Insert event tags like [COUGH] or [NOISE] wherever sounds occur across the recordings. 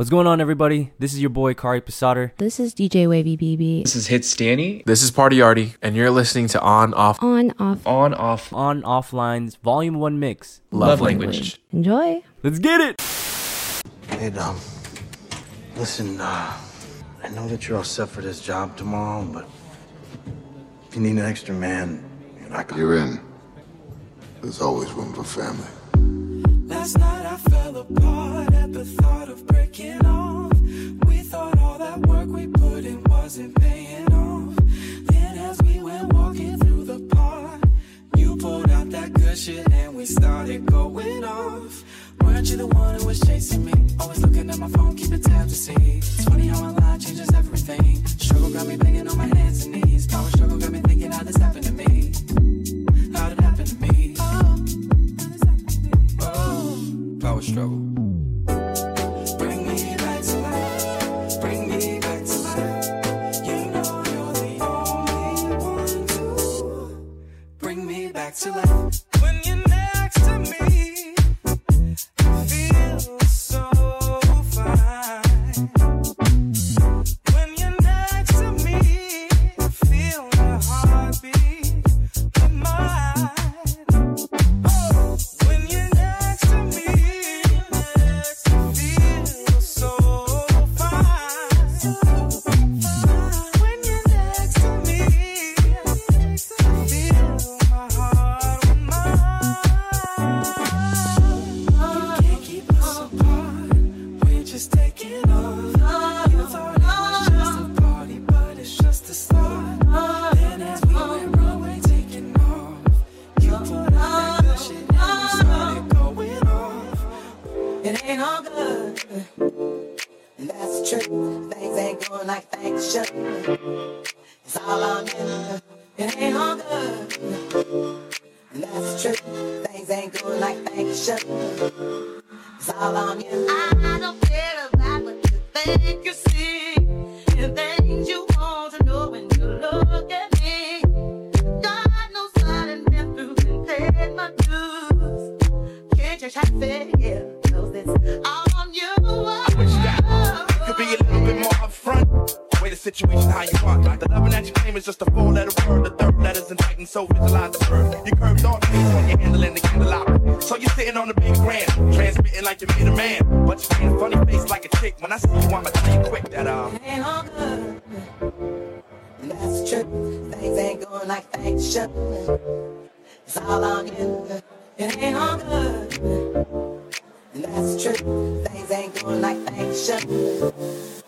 What's going on, everybody? This is your boy Kari Posader. This is DJ Wavy BB. This is Hits Danny. This is Party Arty, and you're listening to On Off On, off, On, off. On Offline's Volume 1 Mix. Love, Love language. language. enjoy. Let's get it! Hey, Dom. Listen, uh, I know that you're all set for this job tomorrow, but if you need an extra man, I can. You're in. There's always room for family. Last night I fell apart at the thought of breaking off. We thought all that work we put in wasn't paying off. Then as we went walking through the park, you pulled out that good shit and we started going off. Weren't you the one who was chasing me? Always looking at my phone, keeping tabs to see. It's funny how a lie changes everything. Struggle got me begging on my hands and knees. Power struggle got me thinking Power struggle. Bring me back to life. A four letter word. The third letter's entitled, so visualize the verb. You curved on face when you're handling the candelabra. So you're sitting on the big grand, transmitting like you made a man. But you ain't funny face like a chick. When I see you, I'ma tell you quick that um. It ain't all good. And that's true. Things ain't going like things should. It's all on you. It ain't all good. And that's true. Things ain't going like things should.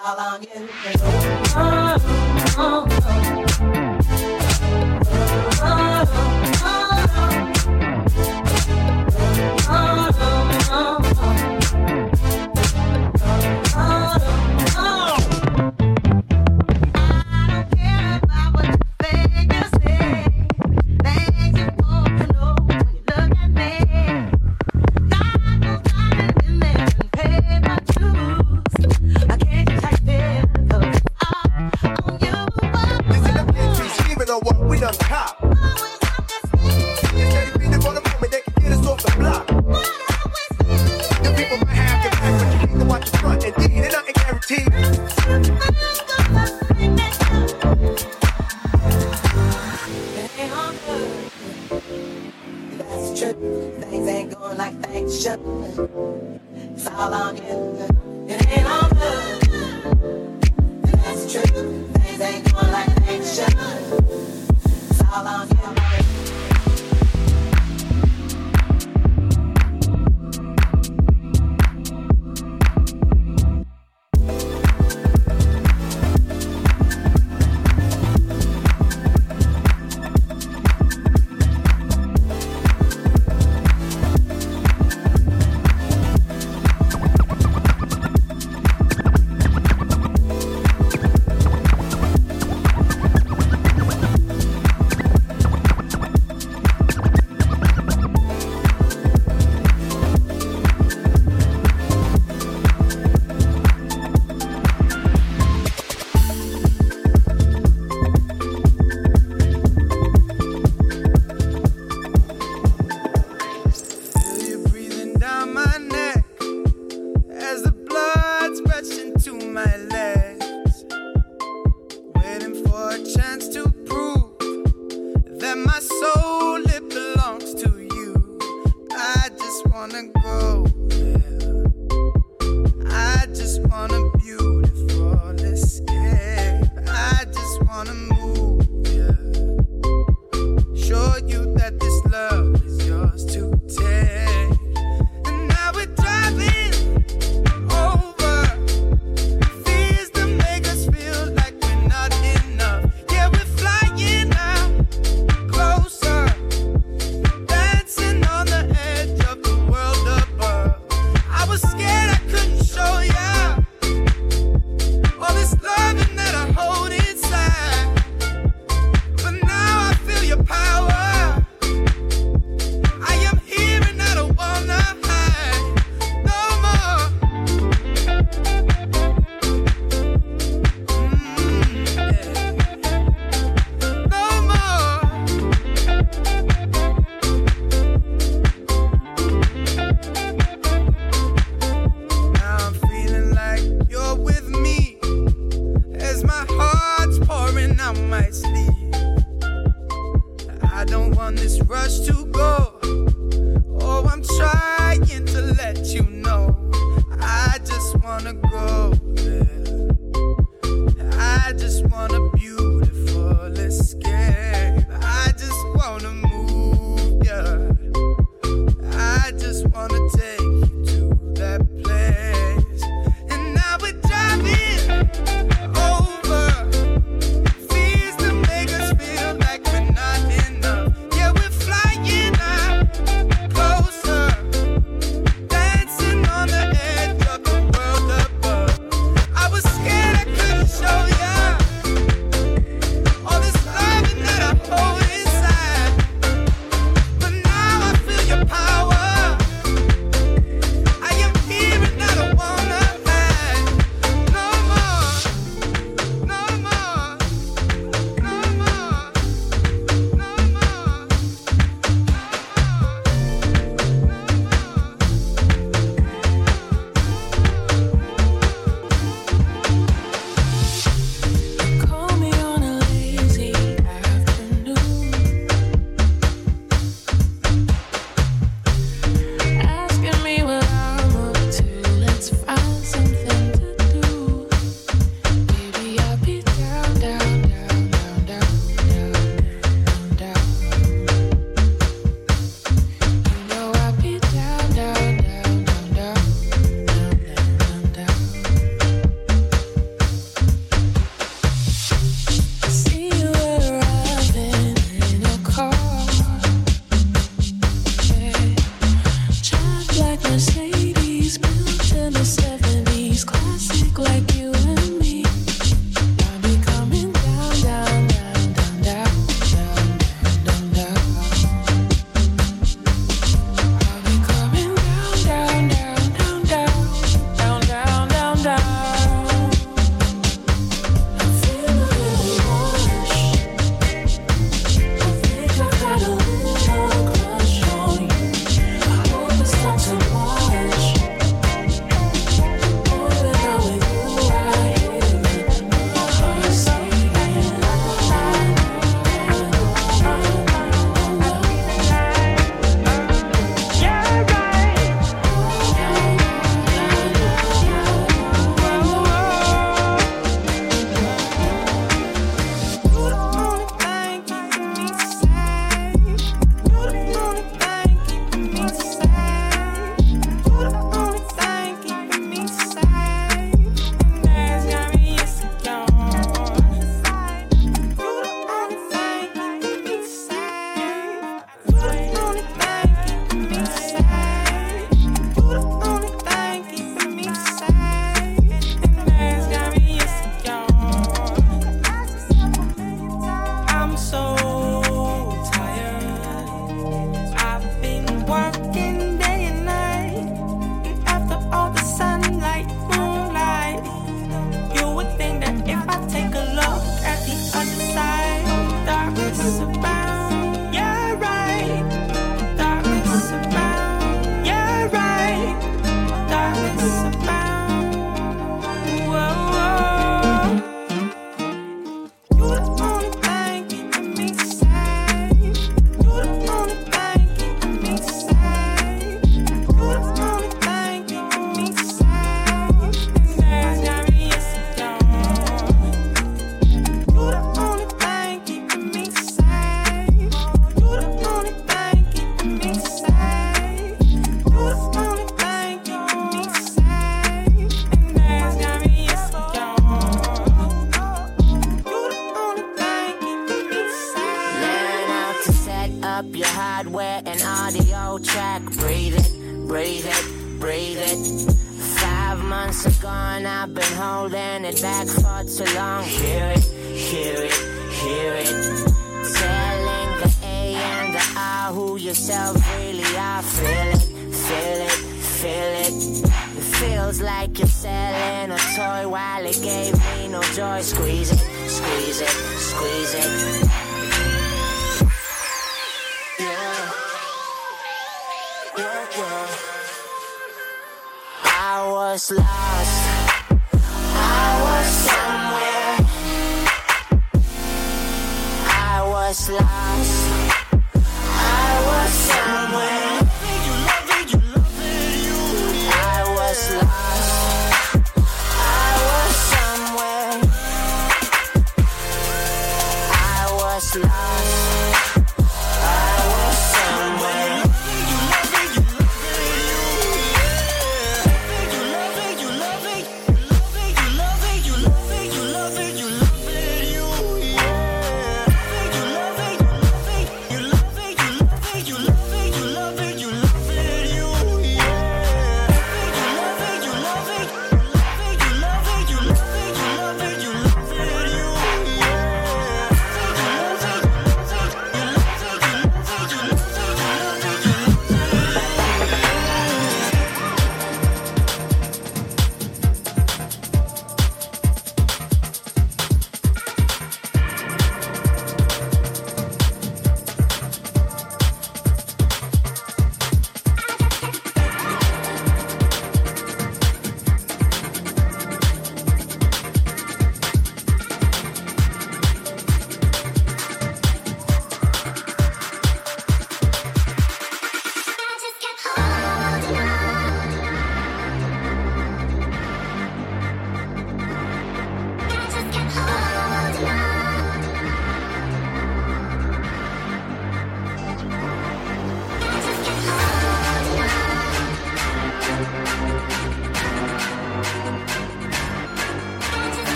All on you. Oh, oh, I wanna go Yeah. I just want a beautiful escape. I just wanna move, yeah. Show you that this love is yours to take.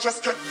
Just can't.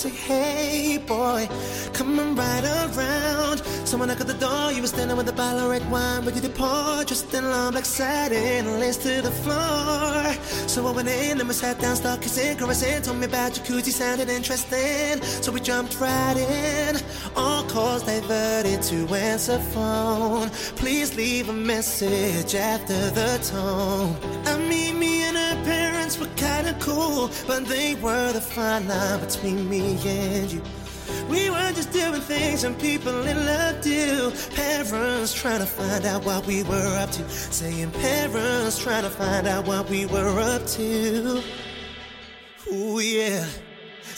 Say, Hey boy, coming right around. Someone knocked at the door. You were standing with a bottle of red wine, ready to pour. Just in long black satin, lace to the floor. So I went in and we sat down, started kissing, caressing. Told me about jacuzzi, sounded interesting. So we jumped right in. All calls diverted to answer phone. Please leave a message after the tone. But they were the fine line between me and you. We were just doing things and people in love do. Parents trying to find out what we were up to. Saying parents trying to find out what we were up to. Ooh, yeah.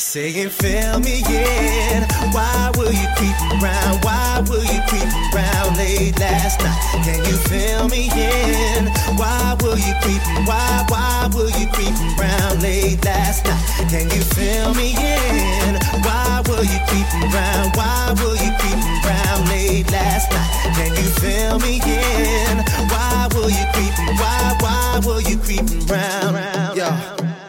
Saying, fill me in. Why will you creep around? Why will you creep around late last night? Can you fill me in? Why will you creep? Why, why will you creep around late last night? Can you fill me in? Why will you creep around? Why will you creep around late last night? Can you fill me in? Why will you creep? Why, why will you creep around? Yo.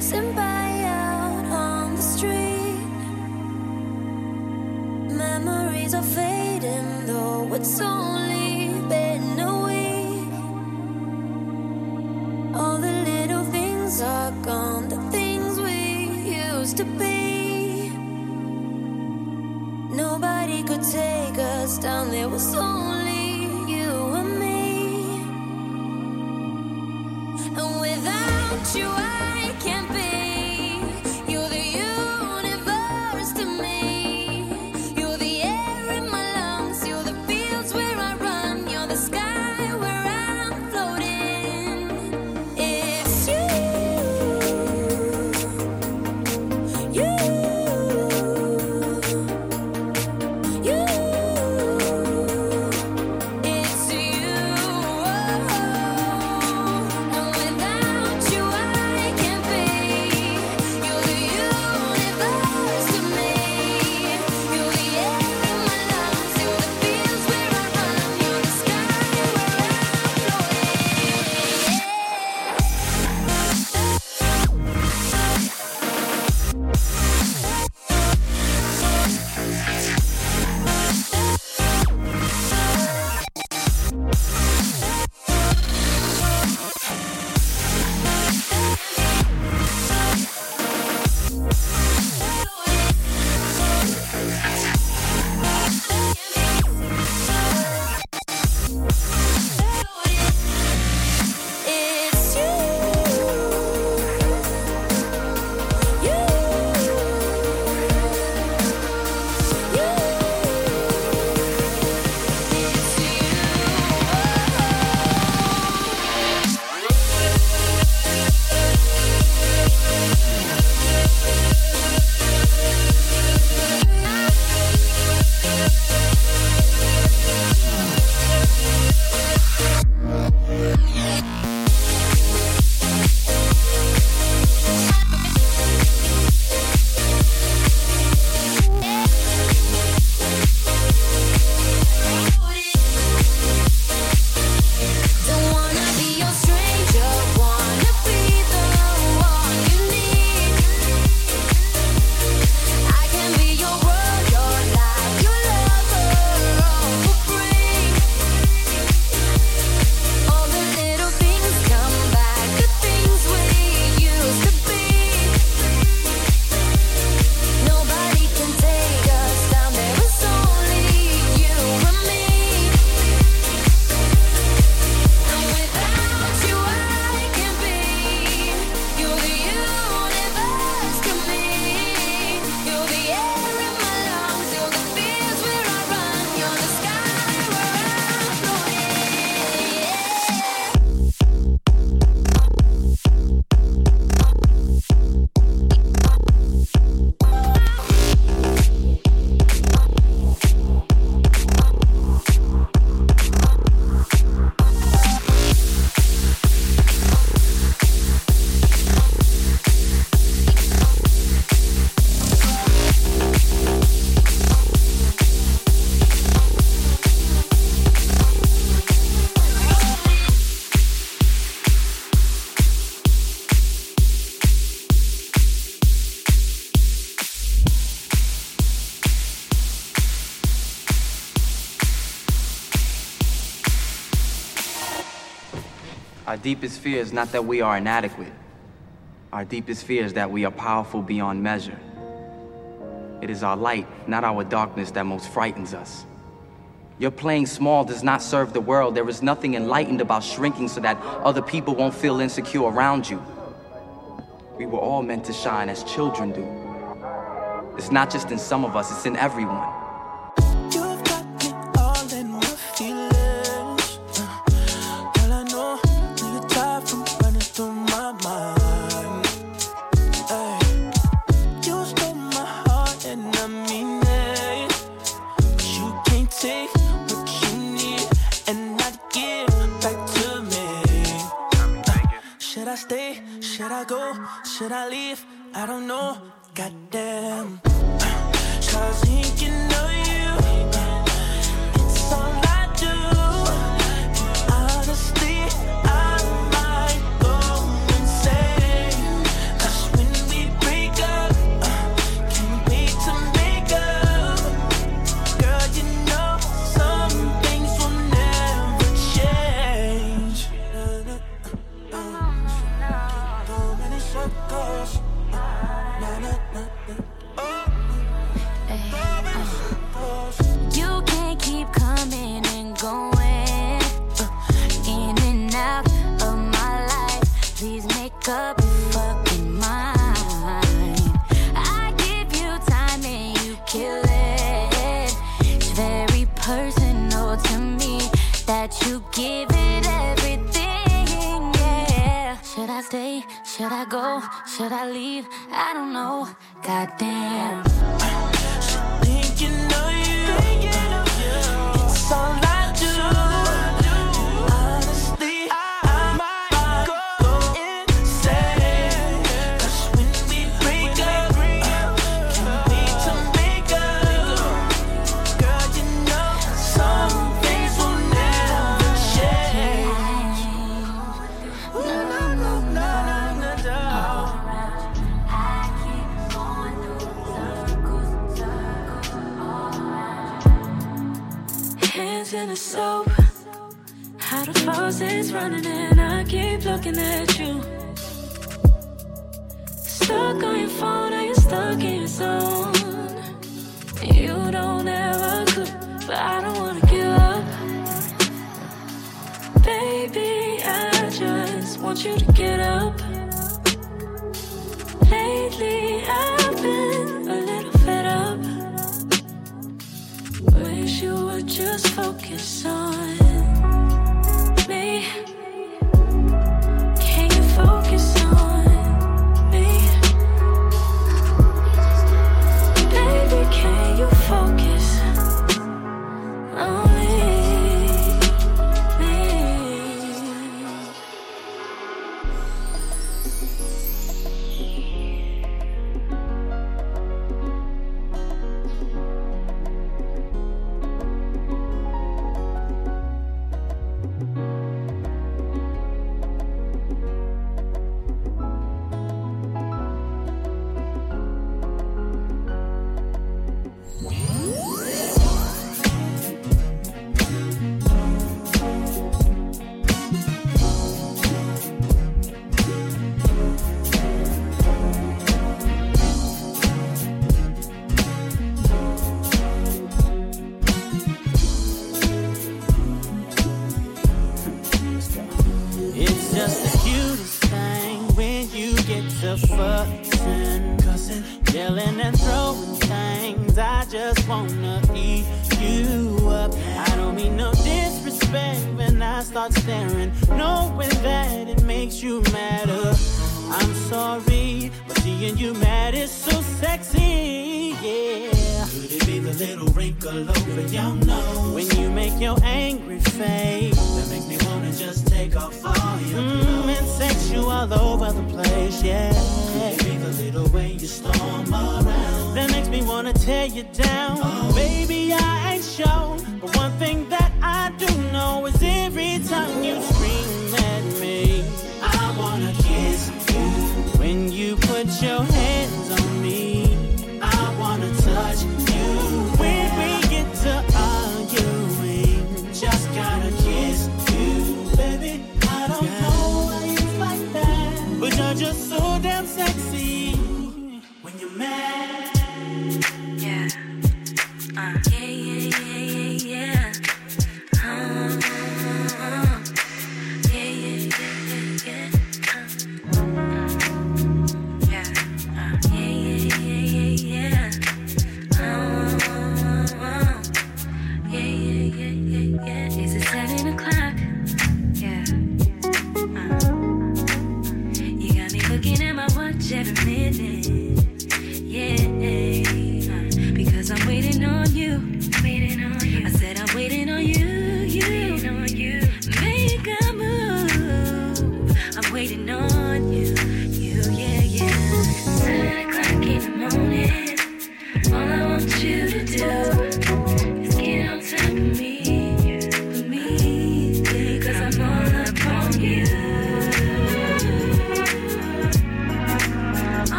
Strangers passing deepest fear is not that we are inadequate. Our deepest fear is that we are powerful beyond measure. It is our light, not our darkness, that most frightens us. Your playing small does not serve the world. There is nothing enlightened about shrinking so that other people won't feel insecure around you. We were all meant to shine as children do. It's not just in some of us, it's in everyone. should I leave? I don't know. Goddamn.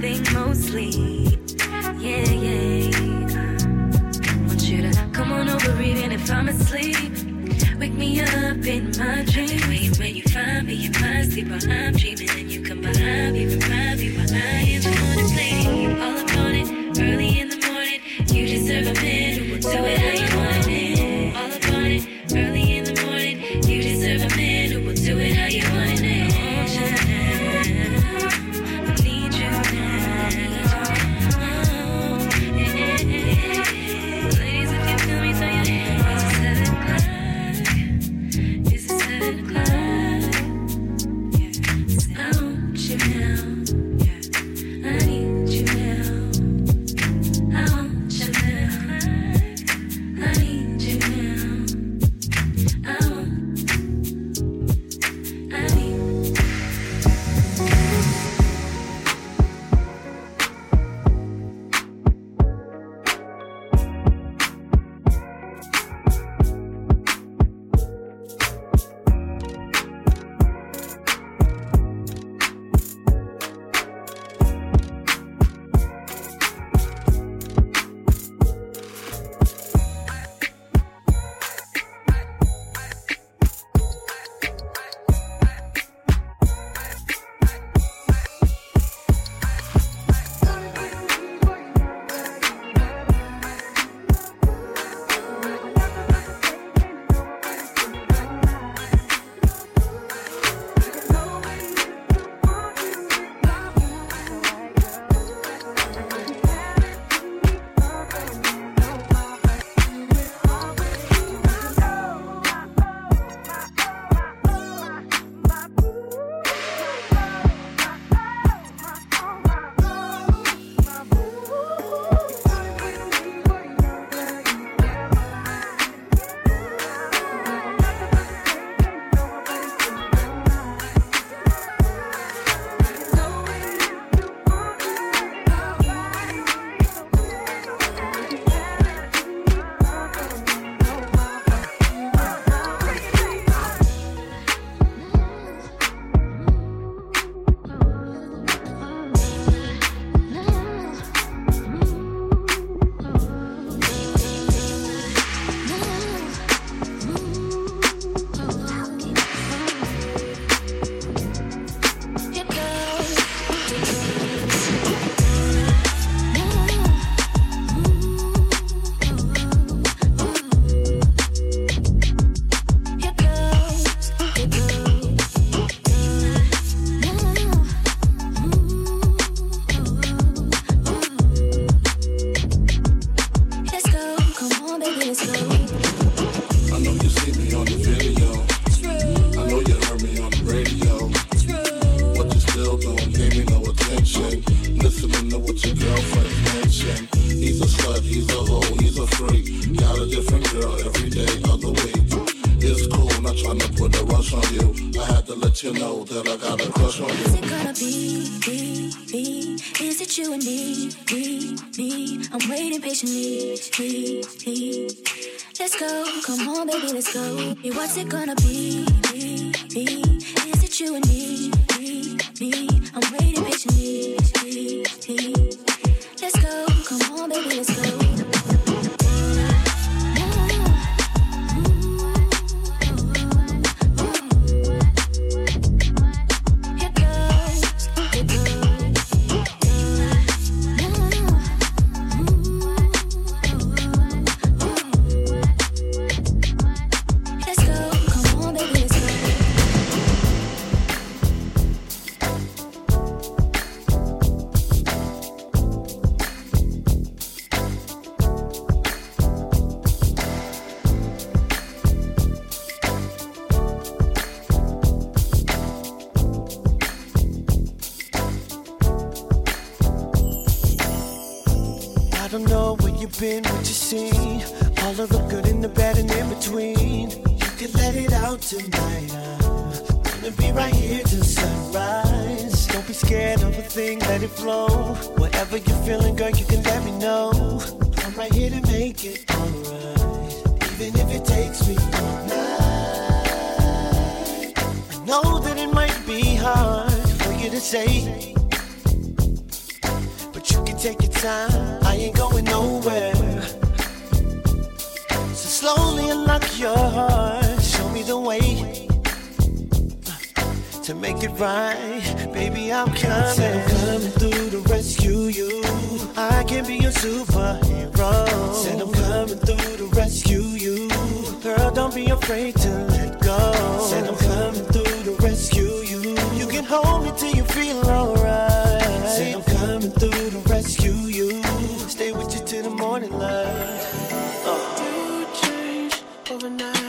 thing mostly. Yeah, yeah. Want you to come on over even if I'm asleep. Wake me up in my dreams. When, when you find me in my sleep while I'm dreaming, and you come behind me, remind me while I am contemplating. the. All upon it, early in the morning. You deserve a minute. What's it gonna be? Baby, I'm coming. Said I'm coming through to rescue you. I can be your superhero. Said I'm coming through to rescue you. Girl, don't be afraid to let go. Said I'm coming through to rescue you. You can hold me till you feel alright. Said I'm coming through to rescue you. Stay with you till the morning light. Uh. Do change overnight.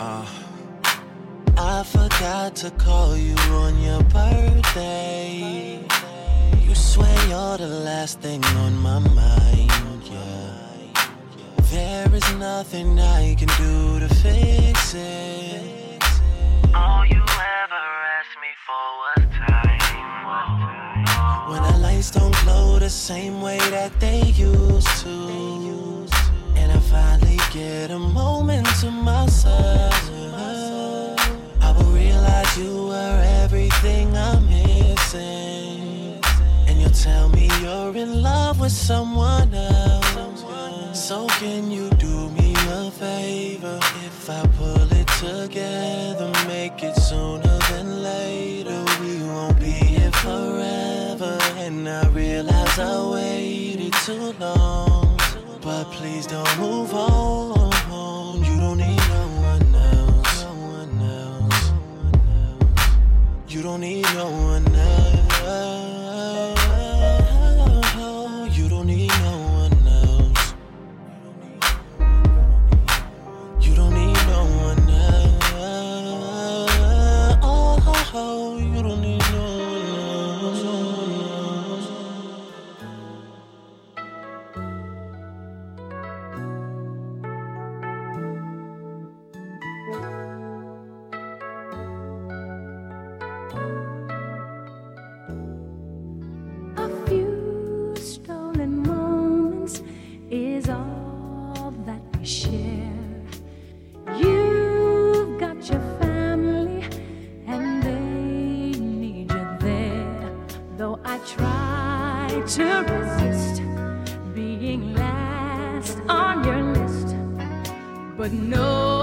Uh, I forgot to call you on your birthday. You swear you're the last thing on my mind, yeah. There is nothing I can do to fix it. All you ever asked me for was time. When the lights don't glow the same way that they used to. And I finally get a moment to myself. I will realize you were everything I'm missing. And you'll tell me you're in love with someone else. So can you do me a favor if I pull it together? Make it sooner than later. We won't be here forever. And I realize I waited too long. Please don't move on. You don't need no one else. No one else. You don't need no one else. But no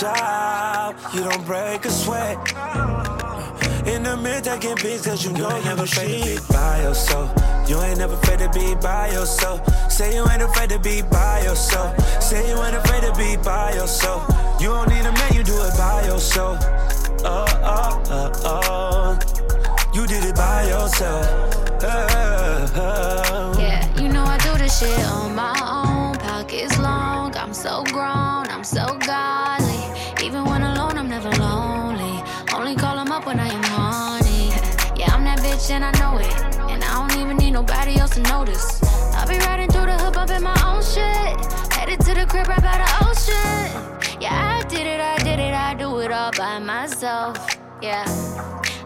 job. You don't break a sweat. In the mirror taking pics cause you know you never afraid to be by yourself. You ain't never afraid to be by yourself. Say you ain't afraid to be by yourself. Say you ain't afraid to be by yourself. You don't need a man, you do it by yourself. Oh, oh, oh, oh. You did it by yourself. Oh, oh. Yeah, you know I do this shit on my own. Pockets long, I'm so grown, I'm so godly. Never lonely. Only call him up when I am horny. Yeah, I'm that bitch and I know it. And I don't even need nobody else to notice. I'll be riding through the hood, bumping my own shit. Headed to the crib right by the ocean. Yeah, I did it, I did it, I do it all by myself. Yeah.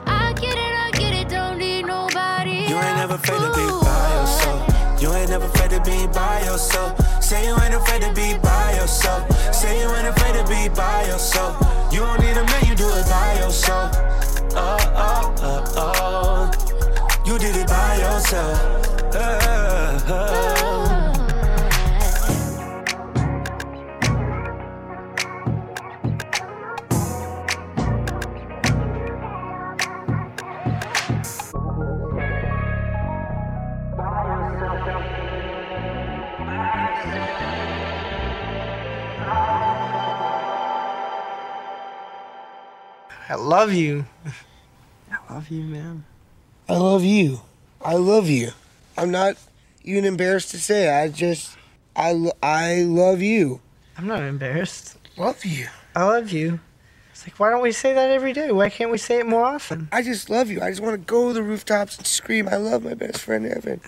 I get it, I get it, don't need nobody. You ain't never afraid to be by yourself. You ain't never afraid to be by yourself. Say you ain't afraid to be by yourself. Say you ain't afraid to be by yourself. You don't need a man, you do it by yourself. Oh, oh, oh, oh. You did it by yourself. Oh, oh. I love you. I love you, man. I love you. I love you. I'm not even embarrassed to say it. I just, I, I love you. I'm not embarrassed. Love you. I love you. It's like, why don't we say that every day? Why can't we say it more often? I just love you. I just want to go to the rooftops and scream, I love my best friend Evan.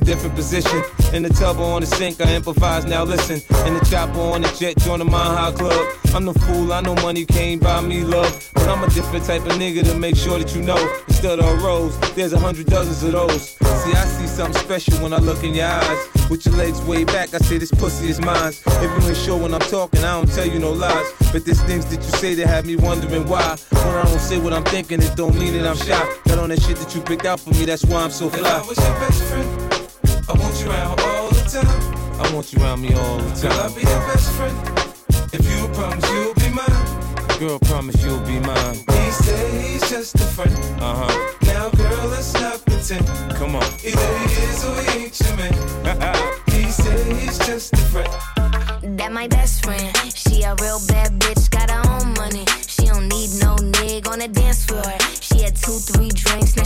A different position. In the tub or on the sink, I improvise, now listen. In the chopper on the jet, join the Mile High Club. I'm the fool, I know money can't buy me love. But I'm a different type of nigga to make sure that you know. Instead of rose, there's a hundred dozens of those. See, I see something special when I look in your eyes. With your legs way back, I say this pussy is mine. If you ain't sure when I'm talking, I don't tell you no lies. But there's things that you say that have me wondering why. When I don't say what I'm thinking, it don't mean that I'm shy. Got on that shit that you picked out for me, that's why I'm so fly. was your best friend, I want you around all the time. I want you around me all the time. Girl, I'll be your best friend. If you promise you'll be mine. Girl, promise you'll be mine. He say he's just a friend. Uh huh. Now, girl, let's not pretend. Come on. Either he is or [LAUGHS] he ain't your man. he say he's just a friend. That my best friend. She a real bad bitch, got her own money. She don't need no nigga on the dance floor. She had two, three drinks, now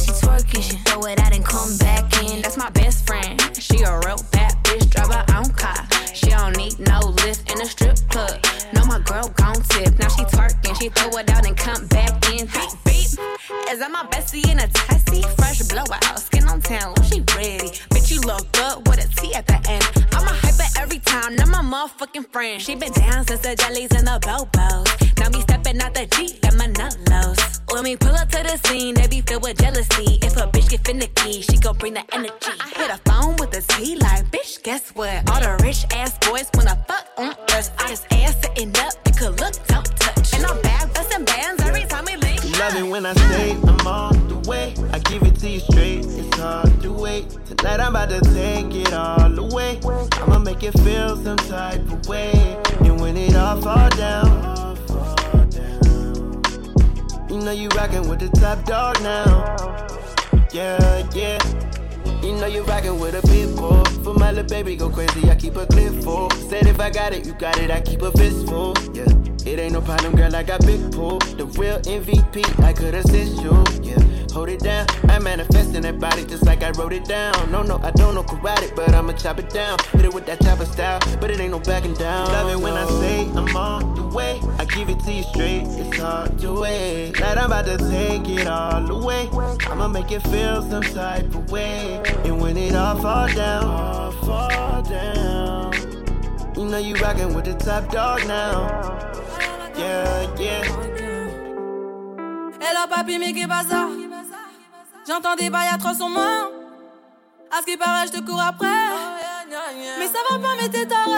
my bestie in a tessie? Fresh blowout, skin on town, she ready. Bitch, you look good with a T at the end. I'm a hyper every time, not my motherfucking friend. She been down since the jellies and the bobos. Now me stepping out the Jeep, got my nut lows. When we pull up to the scene, they be filled with jealousy. If a bitch get finicky, she gon' bring the energy. I hit a phone with a T like, bitch, guess what? Some type of way. And when it all fall down, you know you rockin' with the top dog now. Yeah, yeah. You know you rockin' with a big boy. For my little baby go crazy, I keep a clip full. Said if I got it, you got it, I keep a fistful. Yeah, it ain't no problem, girl, I got big pool. The real MVP, I could assist you. Yeah, hold it down. I manifest in that body just like I wrote it down. No, no, I don't know karate, but I'ma chop it down. Hit it with that chopper style, but it ain't no backing down. Love it when I say I'm on the way. I give it to you straight, it's hard to wait. Tonight I'm about to take it all away. I'ma make it feel some type of way. And when it all fall down, all fall down. You know you rockin' with the top dog now. Yeah, yeah. Hello papi, mais qu'est pas ça J'entends des bails atroces en moi. À ce qui paraît, je te cours après. Mais ça va pas, mais t'es taré.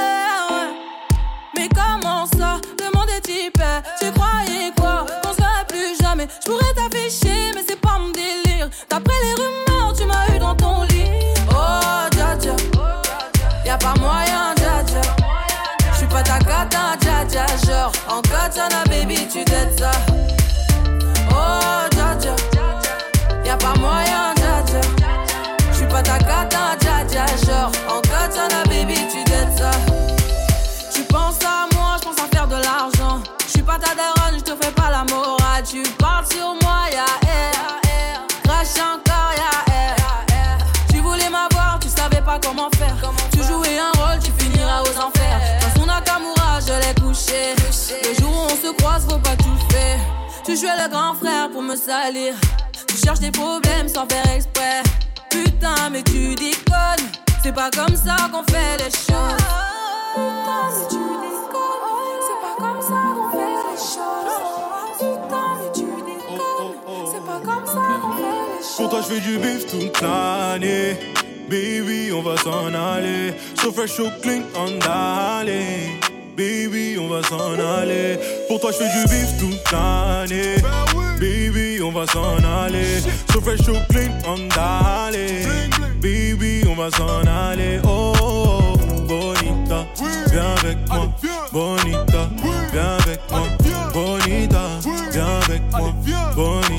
Mais comment ça Le monde est type. Tu croyais quoi? Qu'on se verrait plus jamais. Je pourrais t'afficher, mais c'est pas mon délire. D'après les rumeurs, tu m'as eu dans ton lit. Oh, dja dja. Y'a pas moyen, dja dja. J'suis pas ta cata, dja dja. Genre, en katana, baby, tu dettes ça. Pas moyen, dja. J'suis pas ta cata, dja dja. Genre, en katana, baby, tu dettes ça. Tu penses à moi, je pense à faire de l'argent. Je suis pas ta daronne, je te fais pas la morale. Tu parles sur moi, ya air. Crash encore, ya air. Tu voulais m'avoir, tu savais pas comment faire. Tu jouais un rôle, tu finiras aux enfers. Dans son Nakamura, je l'ai couché. Le jour où on se croise, faut pas tout faire. Tu jouais le grand frère pour me salir. Tu cherches des problèmes sans faire exprès. Putain, mais tu déconnes. C'est pas comme ça qu'on fait les choses. Putain, mais tu déconnes. C'est pas comme ça qu'on fait les choses. Putain, mais tu déconnes. C'est pas comme ça qu'on fait les choses. Pour toi, je fais du bif toute l'année. Baby, on va s'en aller. So fresh, so clean, on. Baby, on va s'en aller. Pour toi, je fais du bif toute l'année. On va s'en aller. Fresh, so clean, on d'aller. Baby, on va s'en aller. Oh, oh, oh, bonita, viens avec moi. Bonita, viens avec moi. Bonita, viens avec moi. Bonita,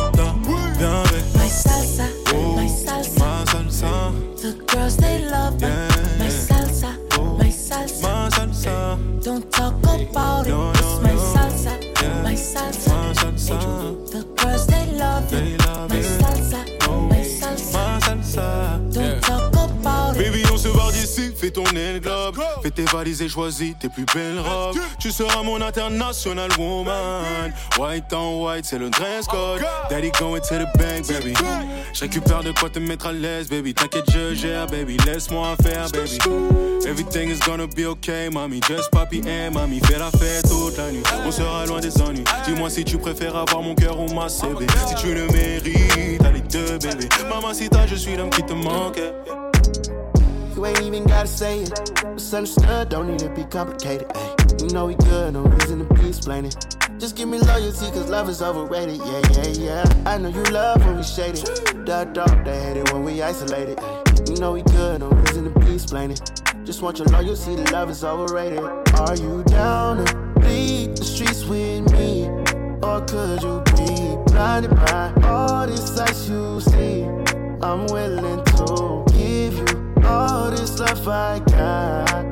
tourner le globe. Fais tes valises et choisis tes plus belles robes. Tu seras mon international woman. White on white, c'est le dress code. Daddy going to the bank, baby. Je récupère de quoi te mettre à l'aise, baby. T'inquiète, je gère, baby. Laisse-moi faire, baby. Everything is gonna be okay, mommy. Just papi and mommy. Fais la fête toute la nuit. On sera loin des ennuis. Dis-moi si tu préfères avoir mon cœur ou ma CB. Si tu le mérites, t'as les deux, bébé. Maman, si t'as, je suis l'homme qui te manque. You ain't even gotta say it. Misunderstood, don't need to be complicated. Ay. You know we good, no reason to be explaining. Just give me loyalty, cause love is overrated. Yeah, yeah, yeah. I know you love when we shaded. Duh, dog, they hate it when we isolated. Ay. You know we good, no reason to be explaining. Just want your loyalty, the love is overrated. Are you down to bleed the streets with me? Or could you be blinded by all these sights you see? I'm willing all this love I got,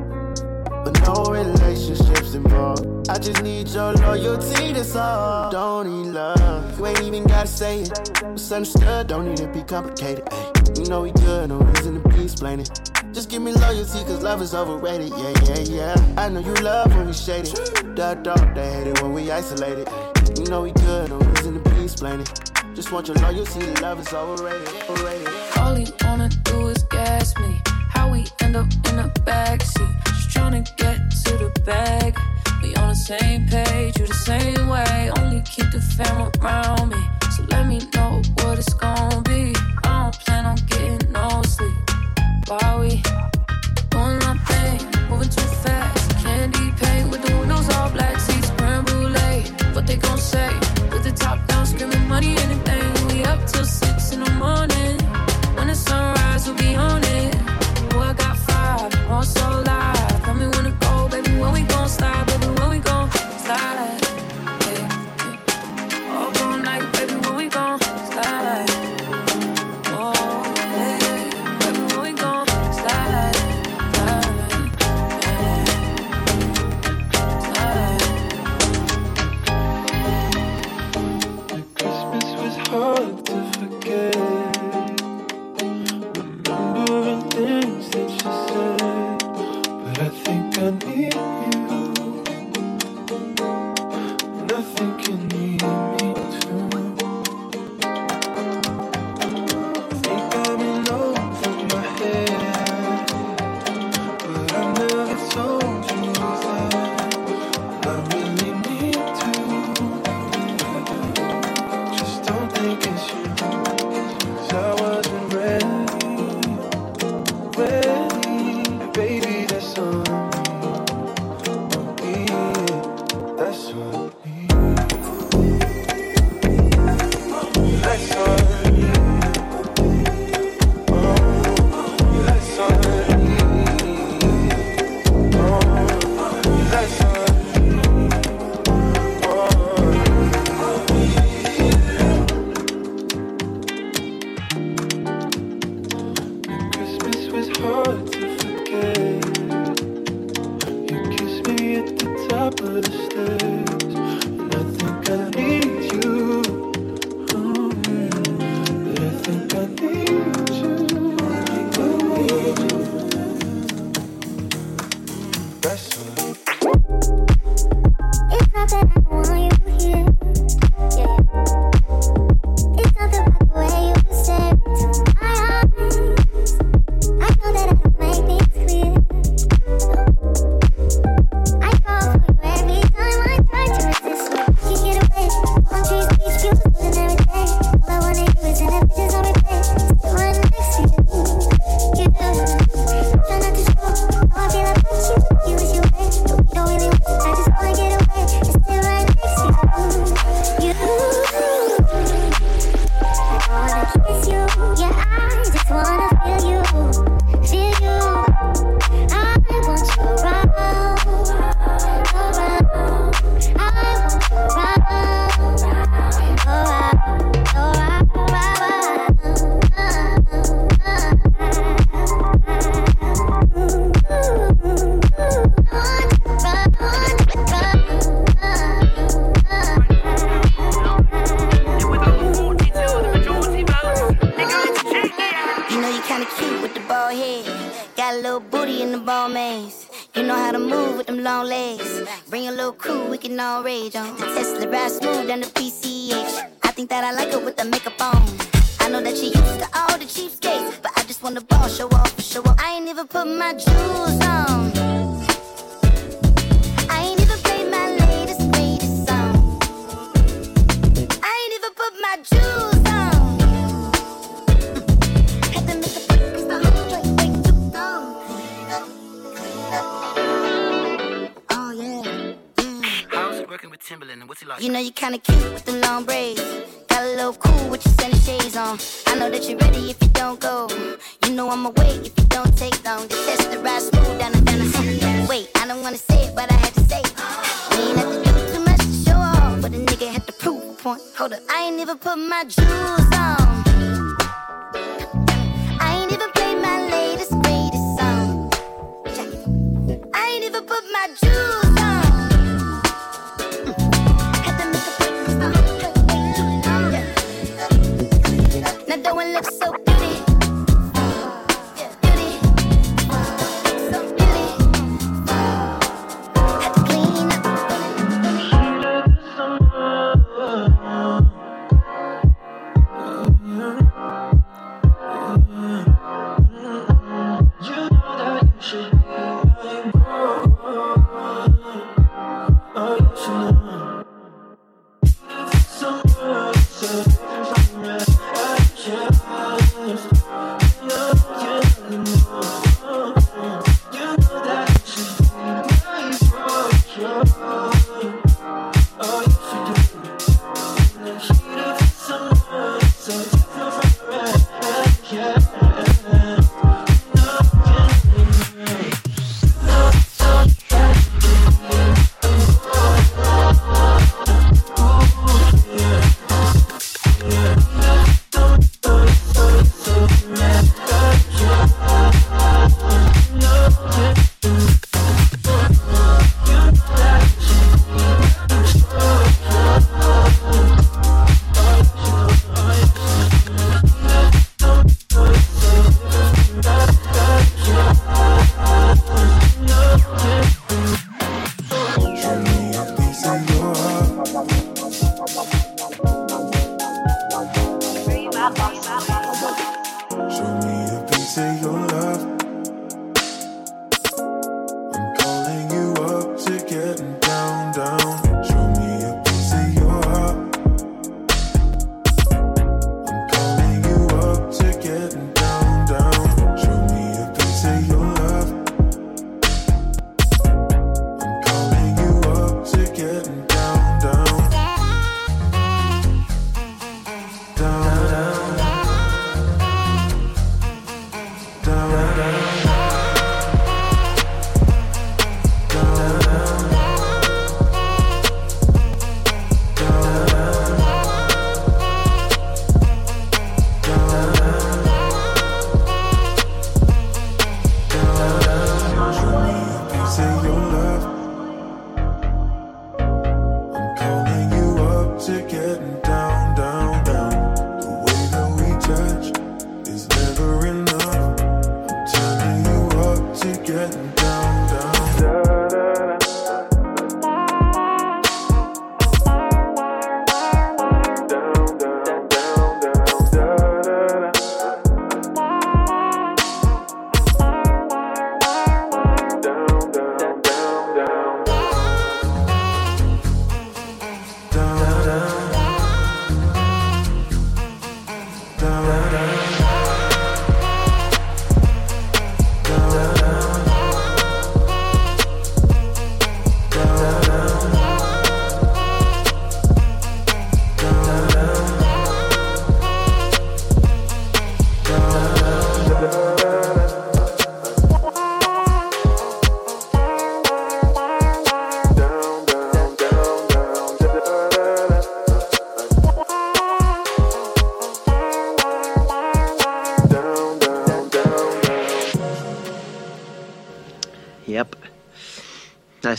but no relationships involved. I just need your loyalty, that's all. Don't need love, you ain't even gotta say it. It's understood, don't need to be complicated. Ay. You know we good, no reason to be explaining. Just give me loyalty, cause love is overrated. Yeah, yeah, yeah. I know you love when we shaded. The dog, they hate it when we isolated. You know we good, no reason to be explaining. Just want your loyalty, love is overrated. overrated. All he wanna do is gas me. Up in the backseat. Just trying to get to the bag. We on the same page, you the same way. Only keep the fam around me. So let me know what it's gonna be.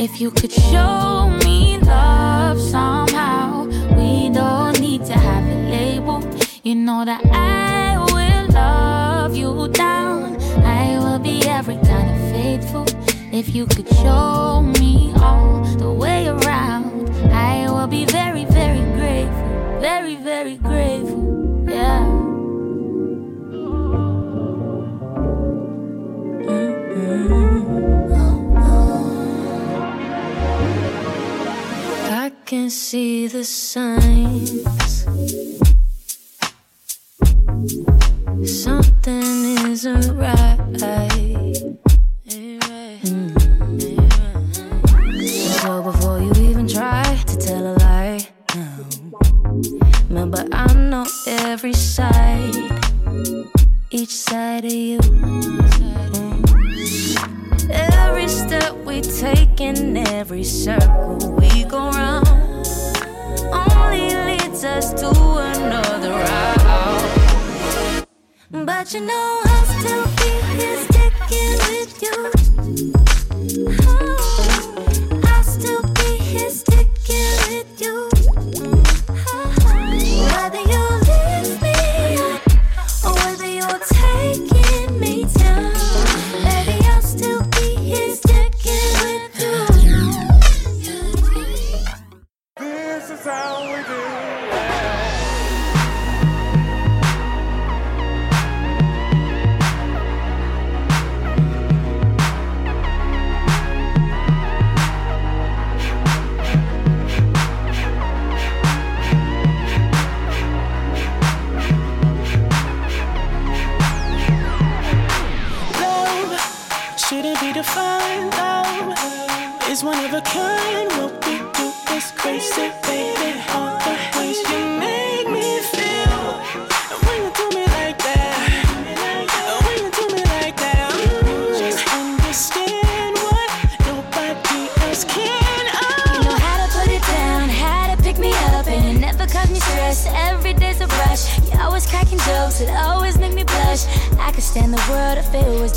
If you could show me love somehow, we don't need to have a label. You know that I will love you down. I will be every kind of faithful. If you could show me all the way around, I will be very, very grateful. Very, very grateful. Yeah. can see the signs. Something isn't right. Mm. So before you even try to tell a lie, remember I know every side, each side of you. Every step we take in every circle we go round only leads us to another route. But you know I'll still be here sticking with you. Oh.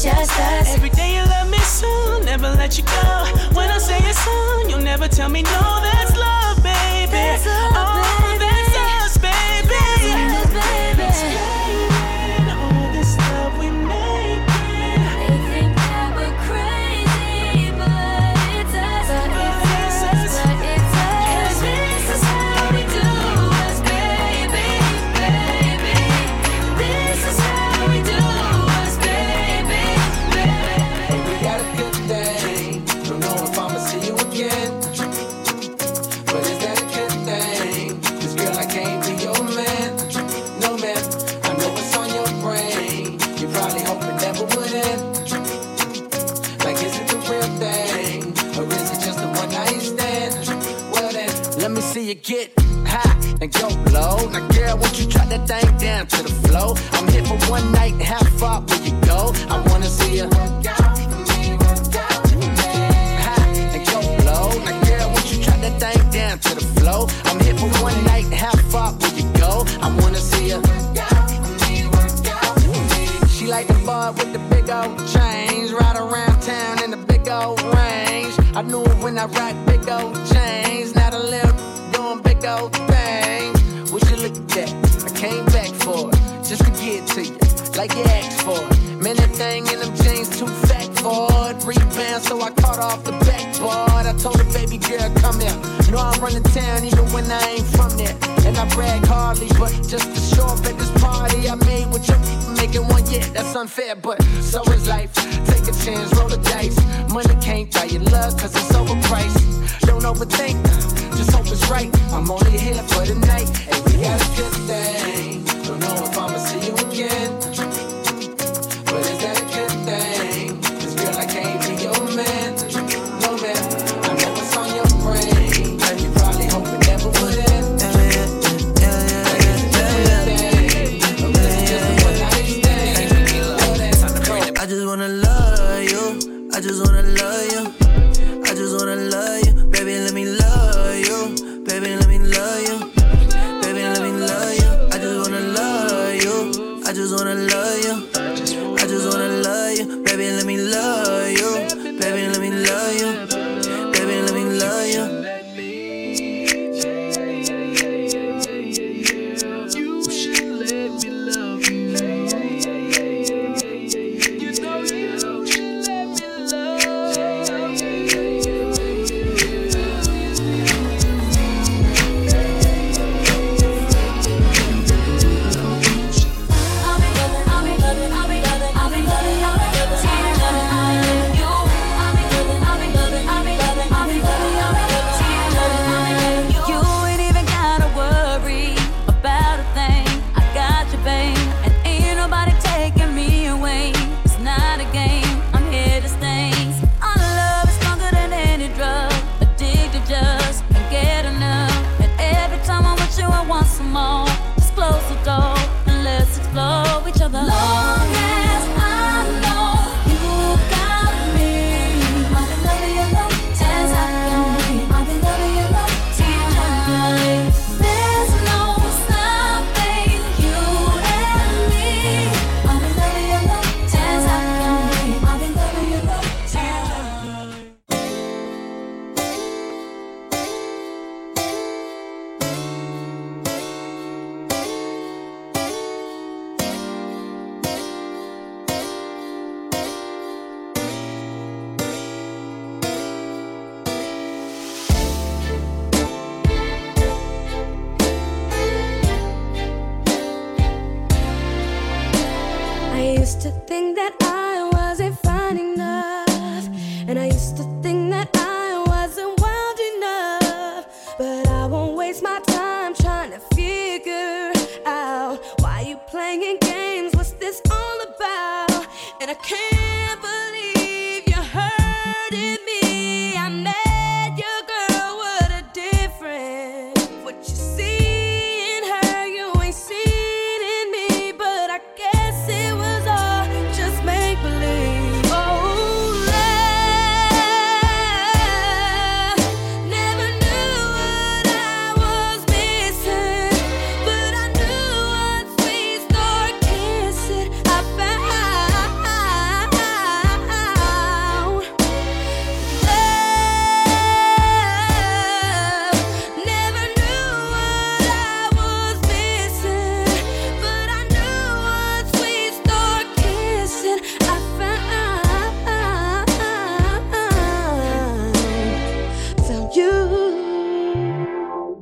just us. Every day you love me so, never let you go. When I say it's soon, you'll never tell me no. That